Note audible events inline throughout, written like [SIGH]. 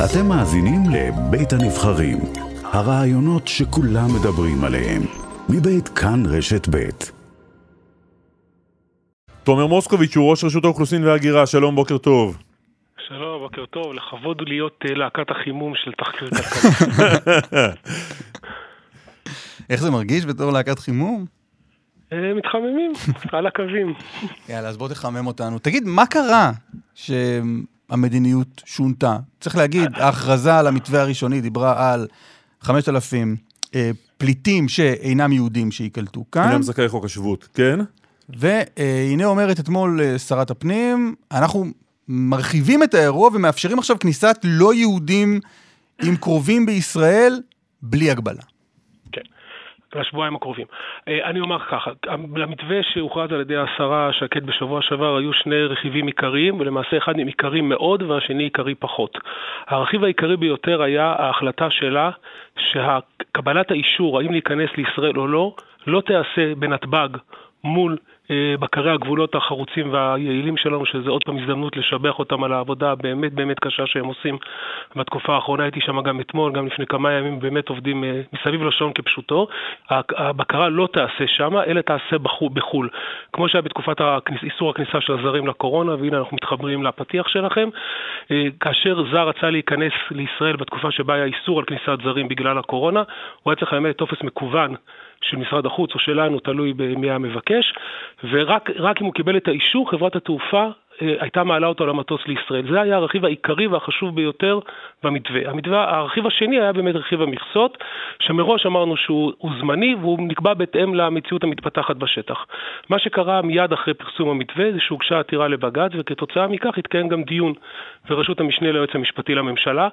אתם מאזינים לבית הנבחרים, הרעיונות שכולם מדברים עליהם, מבית כאן רשת בית. תומר מוסקוביץ' הוא ראש רשות האוכלוסין וההגירה, שלום, בוקר טוב. שלום, בוקר טוב, לכבוד הוא להיות uh, להקת החימום של תחקיר כלכלי. [LAUGHS] איך זה מרגיש בתור להקת חימום? uh, מתחממים, על הקווים. יאללה, אז בוא תחמם אותנו. תגיד, מה קרה שהמדיניות שונתה? צריך להגיד, ההכרזה על המתווה הראשוני דיברה על 5,000 uh, פליטים שאינם יהודים שייקלטו כאן. אינם זכאי חוק השבות, כן? והנה אומרת אתמול שרת הפנים, אנחנו מרחיבים את האירוע ומאפשרים עכשיו כניסת לא יהודים עם קרובים בישראל בלי הגבלה. לשבועיים הקרובים. אני אומר ככה, למתווה שהוכרז על ידי השרה שקד בשבוע שעבר היו שני רכיבים עיקריים, ולמעשה אחד מהם עיקרי מאוד והשני עיקרי פחות. הרכיב העיקרי ביותר היה ההחלטה שלה שקבלת האישור האם להיכנס לישראל או לא, לא תיעשה בנתב"ג מול בקרי הגבולות החרוצים והיעילים שלנו, שזה עוד פעם הזדמנות לשבח אותם על העבודה הבאמת באמת קשה שהם עושים בתקופה האחרונה. הייתי שם גם אתמול, גם לפני כמה ימים, באמת עובדים מסביב לשעון כפשוטו. הבקרה לא תעשה שם, אלא תעשה בחו"ל. כמו שהיה בתקופת איסור הכניסה של הזרים לקורונה, והנה אנחנו מתחברים לפתיח שלכם. כאשר זר רצה להיכנס לישראל בתקופה שבה היה איסור על כניסת זרים בגלל הקורונה, הוא היה צריך לאמת טופס מקוון. של משרד החוץ או שלנו, תלוי במי המבקש, ורק אם הוא קיבל את האישור, חברת התעופה הייתה מעלה אותו למטוס לישראל. זה היה הרכיב העיקרי והחשוב ביותר במתווה. המתווה, הרכיב השני היה באמת רכיב המכסות, שמראש אמרנו שהוא זמני והוא נקבע בהתאם למציאות המתפתחת בשטח. מה שקרה מיד אחרי פרסום המתווה זה שהוגשה עתירה לבג"ץ וכתוצאה מכך התקיים גם דיון בראשות המשנה ליועץ המשפטי לממשלה,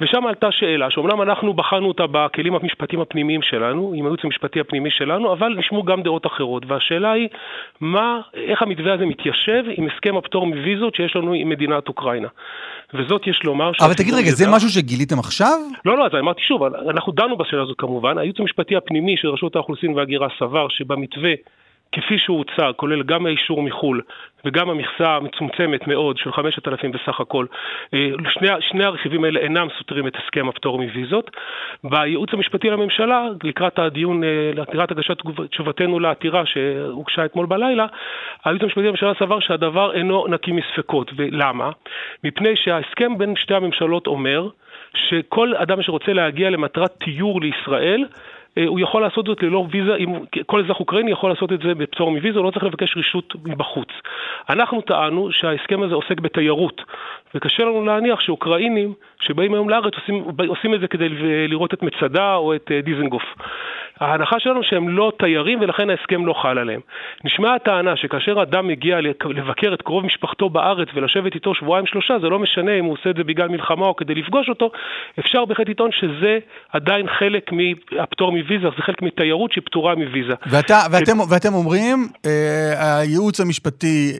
ושם עלתה שאלה שאומנם אנחנו בחנו אותה בכלים המשפטיים הפנימיים שלנו, עם הייעוץ המשפטי הפנימי שלנו, אבל נשמעו גם דעות אחרות, והשאלה היא מה, איך המתווה הזה מתיישב עם הסכם הפטור מוויזות שיש לנו עם מדינת אוקראינה. וזאת יש לומר... אבל תגיד רגע, זה משהו שגיליתם עכשיו? לא, לא, אז אמרתי שוב, אנחנו דנו בשאלה הזאת כמובן, הייעוץ המשפטי הפנימי של רשות האוכלוסין וההגירה סבר שבמתווה כפי שהוא הוצג, כולל גם האישור מחו"ל וגם המכסה המצומצמת מאוד של 5,000 בסך הכל, שני, שני הרכיבים האלה אינם סותרים את הסכם הפטור מוויזות. בייעוץ המשפטי לממשלה, לקראת הדיון, לקראת הגשת תשובתנו לעתירה שהוגשה אתמול בלילה, הייעוץ המשפטי לממשלה סבר שהדבר אינו נקי מספקות. ולמה? מפני שההסכם בין שתי הממשלות אומר שכל אדם שרוצה להגיע למטרת תיור לישראל, הוא יכול לעשות זאת ללא ויזה, אם כל אזרח אוקראיני יכול לעשות את זה בפטור מוויזה, הוא לא צריך לבקש רשות מבחוץ. אנחנו טענו שההסכם הזה עוסק בתיירות, וקשה לנו להניח שאוקראינים שבאים היום לארץ עושים, עושים את זה כדי לראות את מצדה או את דיזנגוף. ההנחה שלנו שהם לא תיירים ולכן ההסכם לא חל עליהם. נשמעה הטענה שכאשר אדם מגיע לבקר את קרוב משפחתו בארץ ולשבת איתו שבועיים שלושה, זה לא משנה אם הוא עושה את זה בגלל מלחמה או כדי לפגוש אותו, אפשר בהחלט לטעון שזה עדיין חלק מהפטור מוויזה, זה חלק מתיירות שהיא פטורה מוויזה. ואתה, ואתם, ואתם אומרים, אה, הייעוץ המשפטי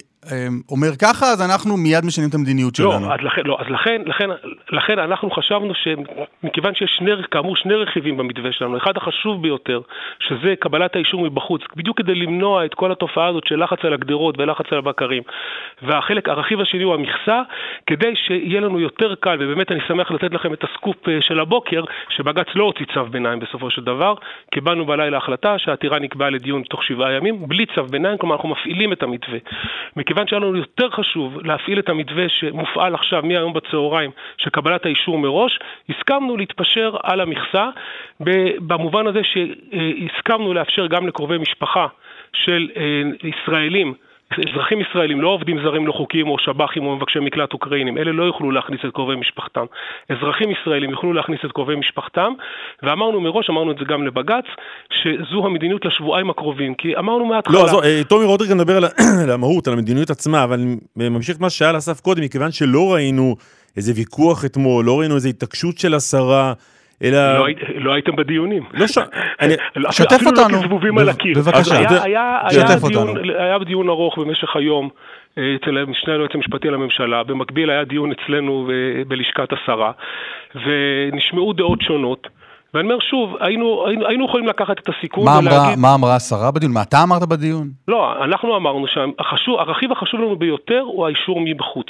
אומר ככה, אז אנחנו מיד משנים את המדיניות שלנו. לא, אז לכן, לא, אז לכן, לכן, לכן אנחנו חשבנו שמכיוון שיש שני, כאמור שני רכיבים במתווה שלנו, אחד החשוב ביותר, שזה קבלת האישור מבחוץ, בדיוק כדי למנוע את כל התופעה הזאת של לחץ על הגדרות ולחץ על הבקרים. והחלק, הרכיב השני הוא המכסה, כדי שיהיה לנו יותר קל, ובאמת אני שמח לתת לכם את הסקופ של הבוקר, שבג"ץ לא הוציא צו ביניים בסופו של דבר, קיבלנו בלילה החלטה שהעתירה נקבעה לדיון תוך שבעה ימים, בלי צו ביניים, כלומר אנחנו מפעילים את המתווה. מכיוון שהיה לנו יותר חשוב להפעיל את המתווה שמופעל עכשיו מהיום בצהריים של קבלת האישור מראש, הסכמנו להתפשר על המכסה במובן הזה שהסכמנו לאפשר גם לקרובי משפחה של ישראלים אזרחים ישראלים, לא עובדים זרים לא חוקיים או שב"חים או מבקשי מקלט אוקראינים, אלה לא יוכלו להכניס את קרובי משפחתם. אזרחים ישראלים יוכלו להכניס את קרובי משפחתם, ואמרנו מראש, אמרנו את זה גם לבג"ץ, שזו המדיניות לשבועיים הקרובים, כי אמרנו מההתחלה... לא, אז תומי עוד רגע נדבר על המהות, על המדיניות עצמה, אבל אני ממשיך את מה ששאל אסף קודם, מכיוון שלא ראינו איזה ויכוח אתמול, לא ראינו איזה התעקשות של השרה. אלא... לא, לא הייתם בדיונים. לא ש... [LAUGHS] אני... שתף אפילו אותנו. לא כזבובים על הקיר. בבקשה. היה, היה, שתף היה, אותנו. דיון, היה דיון ארוך במשך היום אה, אצל המשנה ליועץ המשפטי לממשלה. במקביל היה דיון אצלנו בלשכת השרה, ונשמעו דעות שונות. ואני אומר שוב, היינו, היינו, היינו יכולים לקחת את הסיכון מה אמרה, ולהגיד... מה אמרה השרה בדיון? מה אתה אמרת בדיון? לא, אנחנו אמרנו שהרכיב החשוב לנו ביותר הוא האישור מבחוץ.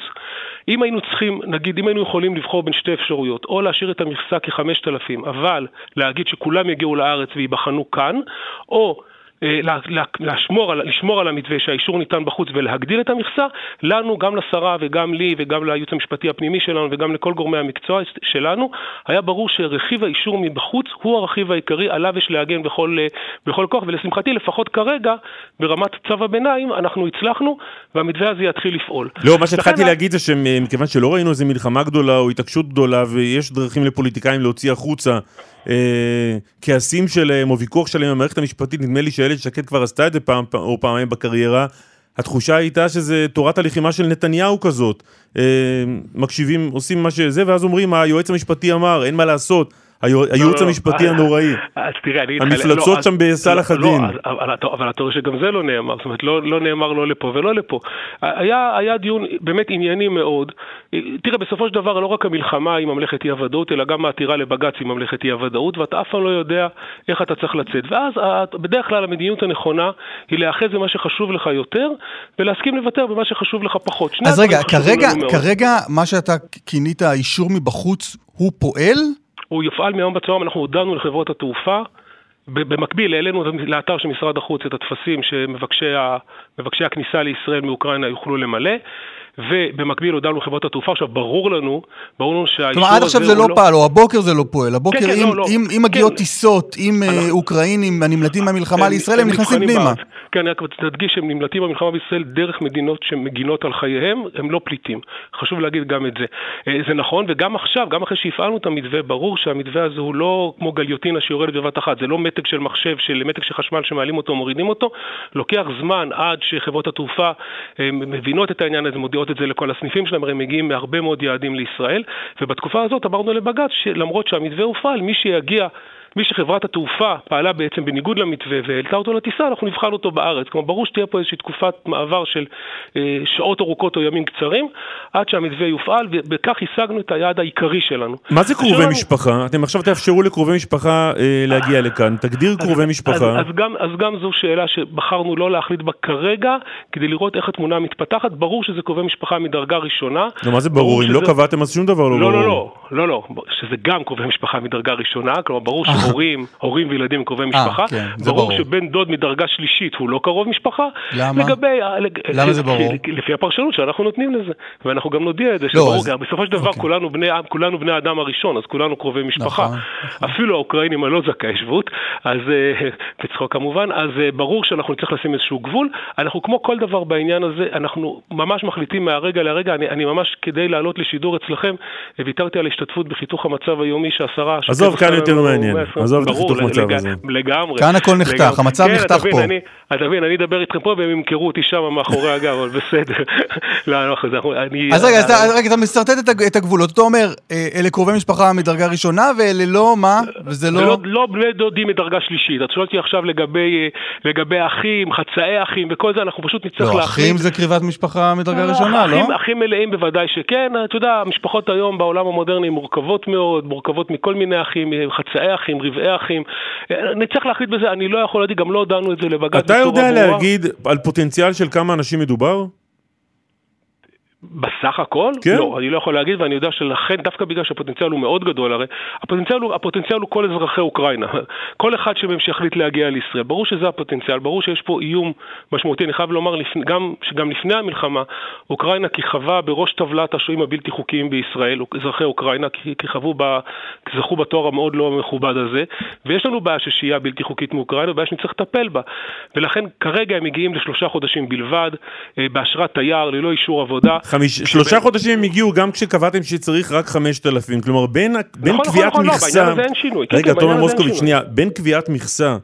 אם היינו צריכים, נגיד, אם היינו יכולים לבחור בין שתי אפשרויות, או להשאיר את המכסה כ-5,000, אבל להגיד שכולם יגיעו לארץ וייבחנו כאן, או לשמור על, לשמור על המתווה שהאישור ניתן בחוץ ולהגדיל את המכסה, לנו, גם לשרה וגם לי וגם לייעוץ המשפטי הפנימי שלנו וגם לכל גורמי המקצוע שלנו, היה ברור שרכיב האישור מבחוץ הוא הרכיב העיקרי, עליו יש להגן בכל, אה, בכל כוח, ולשמחתי, לפחות כרגע, ברמת צו הביניים, אנחנו הצלחנו, והמתווה הזה יתחיל לפעול. לא, מה שהתחלתי להגיד זה שמכיוון שלא ראינו איזה מלחמה גדולה או התעקשות גדולה, ויש דרכים לפוליטיקאים להוציא החוצה אה, כעסים שלהם או ויכוח שלהם במערכת המשפטית, נדמה לי שאיילת שקד כבר עשתה את זה פעם או פעמיים בקריירה. התחושה הייתה שזה תורת הלחימה של נתניהו כזאת. אה, מקשיבים, עושים מה שזה, ואז אומרים, היועץ המשפטי אמר, אין מה לעשות. הייעוץ המשפטי הנוראי. אז תראה, אני... המפלצות שם בסלאח א-דין. אבל אתה רואה שגם זה לא נאמר, זאת אומרת, לא נאמר לא לפה ולא לפה. היה דיון באמת ענייני מאוד. תראה, בסופו של דבר, לא רק המלחמה עם ממלכת אי הוודאות, אלא גם העתירה לבג"ץ עם ממלכת אי הוודאות, ואתה אף פעם לא יודע איך אתה צריך לצאת. ואז בדרך כלל המדיניות הנכונה היא להיאחז במה שחשוב לך יותר, ולהסכים לוותר במה שחשוב לך פחות. אז רגע, כרגע מה שאתה כינית אישור מבחוץ, הוא פועל? הוא יופעל מיום בצהריים, אנחנו הודענו לחברות התעופה. במקביל העלינו לאתר של משרד החוץ את הטפסים שמבקשי הכניסה לישראל מאוקראינה יוכלו למלא. ובמקביל הודענו לחברות התעופה, עכשיו ברור לנו, ברור לנו שהאישור הזה כלומר עד עכשיו זה לא, לא פעל, או הבוקר זה לא פועל, הבוקר כן, כן, אם, לא, לא. אם, אם מגיעות כן. טיסות עם אה, אוקראינים הנמלטים מהמלחמה לישראל, הם נכנסים פנימה. כן, אני רק תדגיש שהם נמלטים במלחמה בישראל דרך מדינות שמגינות על חייהם, הם לא פליטים. חשוב להגיד גם את זה. אה, זה נכון, וגם עכשיו, גם אחרי שהפעלנו את המתווה, ברור שהמתווה הזה הוא לא כמו גליוטינה שיורדת בבת אחת, זה לא מתג של מחשב, של מתג של חשמל שמעלים אותו, מורידים אותו. לוקח זמן עד שחברות התעופה אה, מבינות את העניין הזה, מודיעות את זה לכל הסניפים שלהם, הרי הם מגיעים מהרבה מאוד יעדים לישראל, ובתקופה הזאת אמרנו לבג"ץ שלמרות שהמתווה הופעל, מי שיגיע מי שחברת התעופה פעלה בעצם בניגוד למתווה והעלתה אותו לטיסה, אנחנו נבחן אותו בארץ. כלומר, ברור שתהיה פה איזושהי תקופת מעבר של אה, שעות ארוכות או ימים קצרים, עד שהמתווה יופעל, ובכך השגנו את היעד העיקרי שלנו. מה זה קרובי שלנו... משפחה? אתם עכשיו תאפשרו לקרובי משפחה אה, להגיע לכאן. תגדיר קרובי אז, משפחה. אז, אז, גם, אז גם זו שאלה שבחרנו לא להחליט בה כרגע, כדי לראות איך התמונה מתפתחת. ברור שזה קרובי משפחה מדרגה ראשונה. לא, מה זה ברור? ברור אם לא שזה... לא קבעתם אז שום דבר לא, לא ברור. לא, לא, לא, לא, לא, שזה גם קרובי משפחה מדרגה ראשונה, כלומר ברור ש... הורים, הורים וילדים קרובי אה, משפחה. 아, כן, ברור, ברור שבן דוד מדרגה שלישית הוא לא קרוב משפחה. למה? לגבי... למה זה ברור? לפי הפרשנות שאנחנו נותנים לזה. ואנחנו גם נודיע את זה, לא, שברור, אז... בסופו של דבר אוקיי. כולנו, בני, כולנו בני האדם הראשון, אז כולנו קרובי משפחה. נכון, נכון. אפילו האוקראינים הלא זכאי שבות, אז אה, [LAUGHS] בצחוק כמובן, אז אה, ברור שאנחנו נצטרך לשים איזשהו גבול. אנחנו כמו כל דבר בעניין הזה, אנחנו ממש מחליטים מהרגע לרגע, אני, אני ממש כדי לעלות לשידור אצלכם, ויתרתי על השתתפות בחיתוך המצב היומי שהשרה... עזוב, כאן יותר מעניין. עזוב את החיתוך מצב הזה. לגמרי. כאן הכל נחתך, המצב כן, נחתך פה. אתה מבין, אני אדבר איתכם פה והם ימכרו אותי שם מאחורי הגב, אבל בסדר. [LAUGHS] לא, לא, אז רגע, אתה משרטט את הגבולות, אתה אומר, אה, אלה קרובי משפחה מדרגה ראשונה, ואלה לא, מה? וזה לא... לא בני דודים מדרגה שלישית. את שואלת אותי עכשיו לגבי אחים, חצאי אחים וכל זה, אנחנו פשוט נצטרך להחליט. לא, אחים זה קרבת משפחה מדרגה אה, ראשונה, לא? אחים מלאים בוודאי שכן. אתה יודע, המשפחות היום בעולם המודרני מורכבות מאוד, מורכבות מכל מיני אחים, חצאי אחים, רבעי אחים. נצטרך להחליט בזה, אני לא יכול להגיד, גם לא הודענו את זה לבג"ץ בצורה ברורה. אתה יודע להגיד על פוטנציאל של כמה אנשים מדובר? בסך הכל? כן. לא, אני לא יכול להגיד, ואני יודע שלכן, דווקא בגלל שהפוטנציאל הוא מאוד גדול, הרי הפוטנציאל הוא, הפוטנציאל הוא כל אזרחי אוקראינה. [LAUGHS] כל אחד שמהם שיחליט להגיע לישראל. ברור שזה הפוטנציאל, ברור שיש פה איום משמעותי. אני חייב לומר לפ... גם, שגם לפני המלחמה, אוקראינה כיכבה בראש טבלת השוהים הבלתי חוקיים בישראל, אזרחי אוקראינה, כיכבו, ב... זכו בתואר המאוד לא מכובד הזה, ויש לנו בעיה של שהייה בלתי חוקית מאוקראינה, בעיה שנצטרך לטפל בה. ולכן כרגע הם מגיעים לשלושה חודשים בלבד, אה, באשרת תייר, ללא אישור עבודה. חמיש, שלושה חודשים הם הגיעו גם כשקבעתם שצריך רק חמשת אלפים, כלומר בין, בין נכון, קביעת נכון, מכסה... נכון, נכון, לא, בעניין הזה אין שינוי. כן, רגע, כן, תומר מוסקוביץ', שנייה, בין קביעת מכסה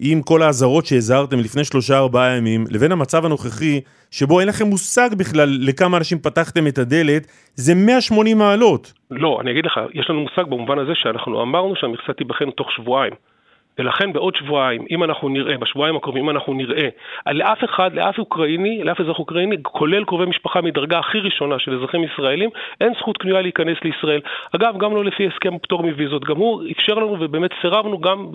עם כל האזהרות שהזהרתם לפני שלושה ארבעה ימים, לבין המצב הנוכחי, שבו אין לכם מושג בכלל לכמה אנשים פתחתם את הדלת, זה 180 מעלות. לא, אני אגיד לך, יש לנו מושג במובן הזה שאנחנו אמרנו שהמכסה תיבחן תוך שבועיים. ולכן בעוד שבועיים, אם אנחנו נראה, בשבועיים הקרובים, אם אנחנו נראה, לאף אחד, לאף אוקראיני, לאף אזרח אוקראיני, כולל קרובי משפחה מדרגה הכי ראשונה של אזרחים ישראלים, אין זכות קנויה להיכנס לישראל. אגב, גם לא לפי הסכם פטור מוויזות, גם הוא אפשר לנו ובאמת סירבנו גם,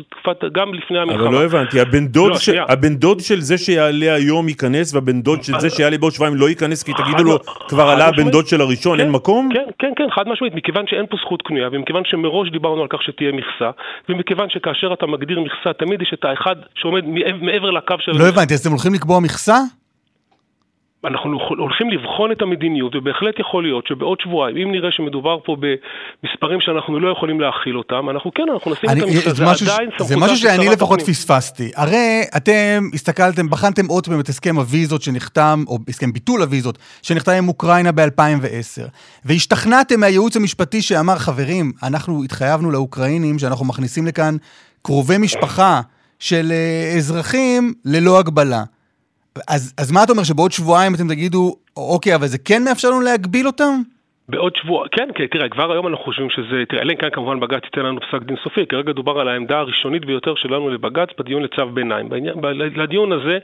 גם לפני המלחמה. אבל לא הבנתי, הבן דוד, לא, ש... הבן דוד של זה שיעלה היום ייכנס, והבן דוד של זה שיעלה בעוד שבועיים לא ייכנס, כי תגידו לו, כבר עלה הבן דוד של הראשון, כן, אין מקום? כן, כן, כן, חד משמעית, מכיוון שאין פה זכות קנויה, ומכיוון שמראש דיברנו על כך שתהיה מכסה, ומכיוון שכאשר אתה מגדיר מכסה, תמיד יש את האחד שעומד מעבר לקו של... לא הבנתי, אז אתם הולכים לקבוע מכסה? אנחנו הולכים לבחון את המדיניות, ובהחלט יכול להיות שבעוד שבועיים, אם נראה שמדובר פה במספרים שאנחנו לא יכולים להכיל אותם, אנחנו כן, אנחנו נשים אני, את המכסה, זה, זה עדיין סמכותה זה משהו שאני לפחות הפנים. פספסתי. הרי אתם הסתכלתם, בחנתם עוד פעם את הסכם הוויזות שנחתם, או הסכם ביטול הוויזות, שנחתם עם אוקראינה ב-2010, והשתכנעתם מהייעוץ המשפטי שאמר, חברים, אנחנו התחייבנו לאוקראינים שאנחנו מכניסים לכאן קרובי משפחה של אה, אזרחים ללא הגבלה. אז, אז מה אתה אומר, שבעוד שבועיים אתם תגידו, אוקיי, אבל זה כן מאפשר לנו להגביל אותם? בעוד שבוע, כן, כן, תראה, כבר היום אנחנו חושבים שזה, תראה, אלא אם כן כמובן בג"ץ ייתן לנו פסק דין סופי, כרגע דובר על העמדה הראשונית ביותר שלנו לבג"ץ בדיון לצו ביניים. בעניין, לדיון הזה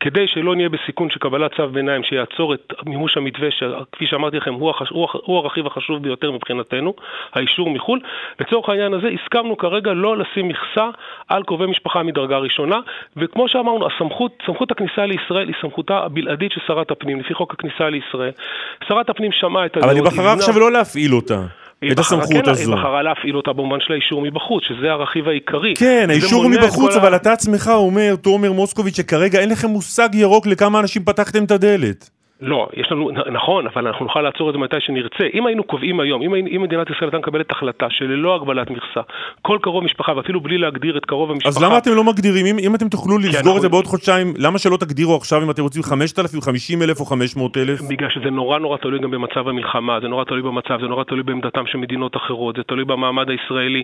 כדי שלא נהיה בסיכון של קבלת צו ביניים שיעצור את מימוש המתווה, שכפי שאמרתי לכם, הוא, החש... הוא, הוא הרכיב החשוב ביותר מבחינתנו, האישור מחו"ל. לצורך העניין הזה הסכמנו כרגע לא לשים מכסה על קרובי משפחה מדרגה ראשונה, וכמו שאמרנו, הסמכות, סמכות הכניסה לישראל היא סמכותה הבלעדית של שרת הפנים, לפי חוק הכניסה לישראל. שרת הפנים שמעה את הדעות. בחרה עכשיו לא להפעיל אותה. את הסמכות כן, הזו. היא בחרה להפעיל אותה במובן של האישור מבחוץ, שזה הרכיב העיקרי. כן, האישור מבחוץ, אבל אתה עצמך אומר, תומר מוסקוביץ', שכרגע אין לכם מושג ירוק לכמה אנשים פתחתם את הדלת. לא, יש לנו, נכון, אבל אנחנו נוכל לעצור את זה מתי שנרצה. אם היינו קובעים היום, אם, אם מדינת ישראל הייתה מקבלת החלטה שללא הגבלת מכסה, כל קרוב משפחה, ואפילו בלי להגדיר את קרוב המשפחה... אז למה אתם לא מגדירים? אם, אם אתם תוכלו לסגור אנחנו... את זה בעוד חודשיים, למה שלא תגדירו עכשיו אם אתם רוצים 5,000, 50,000 או 500,000? בגלל שזה נורא נורא תלוי גם במצב המלחמה, זה נורא תלוי במצב, זה נורא תלוי בעמדתם של מדינות אחרות, זה תלוי במעמד הישראלי,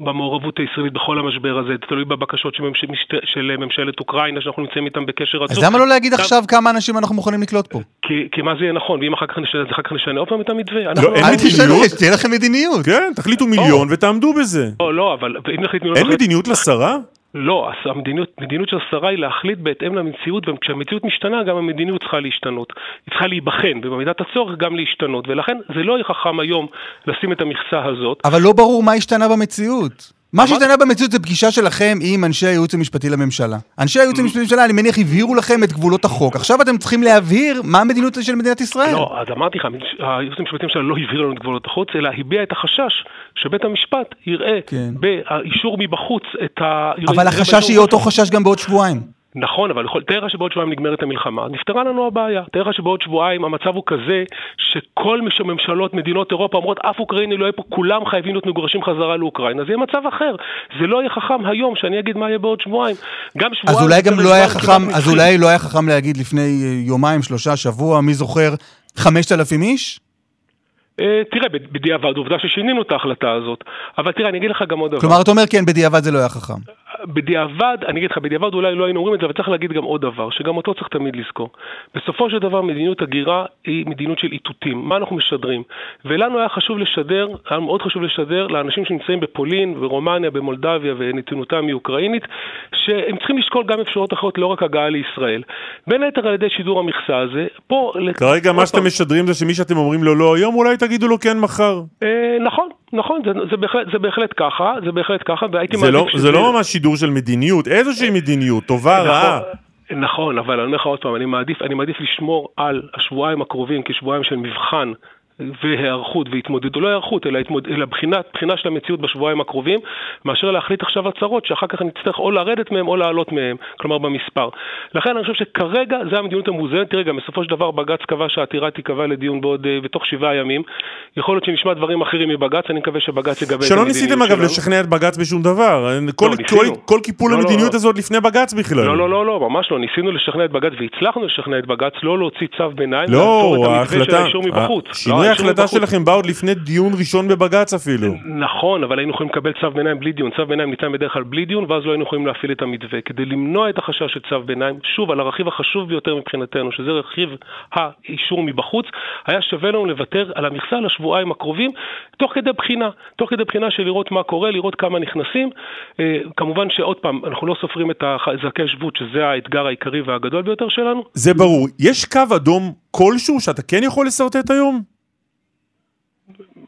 במעורבות הישראלית בכל המשבר הזה, זה תלוי בבקשות של, ממשל, של ממשלת אוקראינה שאנחנו נמצאים איתם בקשר רצוף. אז למה לא להגיד עכשיו כמה אנשים אנחנו מוכנים לקלוט פה? כי, כי מה זה יהיה נכון, ואם אחר כך נשנה, אחר כך נשנה עוד פעם את המתווה. לא, אין מדיניות. תהיה לכם מדיניות. כן, תחליטו מיליון ותעמדו בזה. לא, לא, אבל אם נחליט מיליון... אין מדיניות לשרה? לא, המדיניות, המדיניות של השרה היא להחליט בהתאם למציאות, וכשהמציאות משתנה גם המדיניות צריכה להשתנות. היא צריכה להיבחן, ובמידת הצורך גם להשתנות, ולכן זה לא יהיה חכם היום לשים את המכסה הזאת. אבל לא ברור מה השתנה במציאות. מה שהשתנה במציאות זה פגישה שלכם עם אנשי הייעוץ המשפטי לממשלה. אנשי הייעוץ המשפטי לממשלה, אני מניח, הבהירו לכם את גבולות החוק. עכשיו אתם צריכים להבהיר מה המדיניות של מדינת ישראל. לא, אז אמרתי לך, הייעוץ המשפטי לממשלה לא הבהיר לנו את גבולות החוץ, אלא הביע את החשש שבית המשפט יראה כן. באישור מבחוץ את ה... אבל החשש יהיה אותו חשש גם בעוד שבועיים. נכון, אבל תאר לך שבעוד שבועיים נגמרת המלחמה, נפתרה לנו הבעיה. תאר לך שבעוד שבועיים המצב הוא כזה שכל ממשלות מדינות אירופה אומרות אף אוקראיני לא יהיה פה, כולם חייבים להיות מגורשים חזרה לאוקראינה, זה יהיה מצב אחר. זה לא יהיה חכם היום שאני אגיד מה יהיה בעוד שבועיים. גם שבועיים... אז אולי גם לא היה חכם, אז אולי לא היה חכם להגיד לפני יומיים, שלושה, שבוע, מי זוכר, חמשת אלפים איש? אה, תראה, בדיעבד, עובדה ששינינו את ההחלטה הזאת. אבל תראה, אני אגיד לך גם עוד דבר. כלומר, אתה אומר כן, בדיעבד זה לא היה חכם. בדיעבד, אני אגיד לך, בדיעבד אולי לא היינו אומרים את זה, אבל צריך להגיד גם עוד דבר, שגם אותו צריך תמיד לזכור. בסופו של דבר מדיניות הגירה היא מדיניות של איתותים. מה אנחנו משדרים? ולנו היה חשוב לשדר, היה מאוד חשוב לשדר לאנשים שנמצאים בפולין, ברומניה, במולדביה ונתינותם מאוקראינית, שהם צריכים לשקול גם אפשרויות אחרות, לא רק הגעה לישראל. בין היתר על ידי שידור המכסה הזה, פה... כרגע מה שאתם משדרים זה שמי שאתם אומרים לו לא היום, אולי תגידו לו כן מחר. אה, נכון, נכון, זה, זה, בהחלט, זה בהחלט ככה, זה בהחלט ככה, והייתי מעדיף לא, שזה... זה לא ממש שידור של מדיניות, איזושהי מדיניות, טובה, נכון, רעה. נכון, אבל אני אומר לך עוד פעם, אני מעדיף, אני מעדיף לשמור על השבועיים הקרובים כשבועיים של מבחן והיערכות והתמודדות, לא היערכות, אלא, התמוד... אלא בחינה, בחינה של המציאות בשבועיים הקרובים, מאשר להחליט עכשיו הצהרות שאחר כך נצטרך או לרדת מהם או לעלות מהם, כלומר במספר. לכן אני חושב שכרגע זה המדיניות המאוזנת. תראה, גם בסופו של דבר בג"ץ קבע שהעתירה תיקבע לדיון בעוד, אה, בתוך שבעה ימים. יכול להיות שנשמע דברים אחרים מבג"ץ, אני מקווה שבג"ץ יגבה את המדיניות שלנו. שלא ניסיתם אגב לשכנע את בג"ץ בשום דבר. כל, לא, כל, כל קיפול לא, לא המדיניות לא, הזאת לפני בג"ץ בכלל. לא, לא, לא, לא, ממש לא. ניסינו לשכנע את בג"ץ והצלחנו לשכנע את בג"ץ לא להוציא צו ביניים, לא, ההחלטה, שינוי זוהי החלטה שלכם באה עוד לפני דיון ראשון בבג"ץ אפילו. נכון, אבל היינו יכולים לקבל צו ביניים בלי דיון. צו ביניים ניתן בדרך כלל בלי דיון, ואז לא היינו יכולים להפעיל את המתווה. כדי למנוע את החשש של צו ביניים, שוב, על הרכיב החשוב ביותר מבחינתנו, שזה רכיב האישור מבחוץ, היה שווה לנו לוותר על המכסה לשבועיים הקרובים, תוך כדי בחינה. תוך כדי בחינה של לראות מה קורה, לראות כמה נכנסים. אה, כמובן שעוד פעם, אנחנו לא סופרים את זכאי שבות, שזה האתגר העיקרי והגדול ביותר שלנו. זה ברור. יש קו אדום כלשהו שאתה כן יכול לשרטט היום?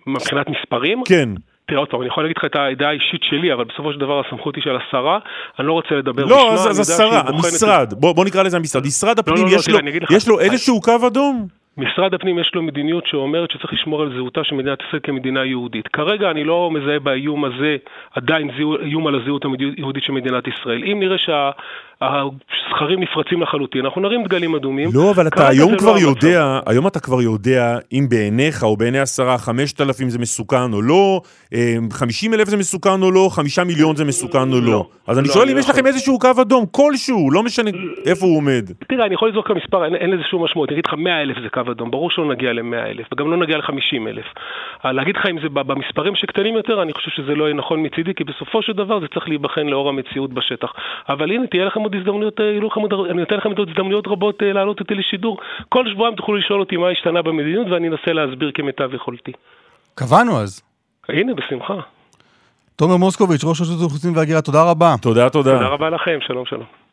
מבחינת מספרים? כן. תראה עוד פעם, אני יכול להגיד לך את הדעה האישית שלי, אבל בסופו של דבר הסמכות היא של השרה, אני לא רוצה לדבר לא, בשמה. לא, אז השרה, המשרד, בוא, בוא נקרא לזה המשרד. משרד הפנים, לא, לא, יש, לא, לו, יש לו איזשהו קו אדום? משרד הפנים יש לו מדיניות שאומרת שצריך לשמור על זהותה של מדינת ישראל כמדינה יהודית. כרגע אני לא מזהה באיום הזה עדיין איום על הזהות היהודית של מדינת ישראל. אם נראה שה... הסכרים נפרצים לחלוטין, אנחנו נרים דגלים אדומים. לא, אבל אתה היום כבר לא יודע, המצב. היום אתה כבר יודע אם בעיניך או בעיני השרה חמשת אלפים זה מסוכן או לא, אמ, חמישים אלף זה מסוכן או לא, חמישה מיליון זה מסוכן או לא. לא. אז אני לא, שואל אם לא יש לכם איזשהו קו אדום, כלשהו, לא משנה איפה הוא עומד. תראה, אני יכול לזרוק המספר, אין, אין לזה שום משמעות, אני אגיד לך מאה אלף זה קו אדום, ברור שלא נגיע למאה אלף, וגם לא נגיע לחמישים אלף. להגיד לך אם זה במספרים שקטנים יותר, אני חושב שזה לא יהיה נכון מצידי, כי בסופו של דבר זה צריך להיבחן לאור המציאות בשטח. אבל הנה, תהיה לכם עוד הזדמנויות, אה, אני נותן לכם עוד הזדמנויות רבות אה, להעלות אותי לשידור. כל שבועיים תוכלו לשאול אותי מה השתנה במדיניות ואני אנסה להסביר כמיטב יכולתי. קבענו אז. הנה, בשמחה. תומר מוסקוביץ', ראש רשות האוכלוסין וההגירה, תודה רבה. תודה, תודה. תודה רבה לכם, שלום שלום.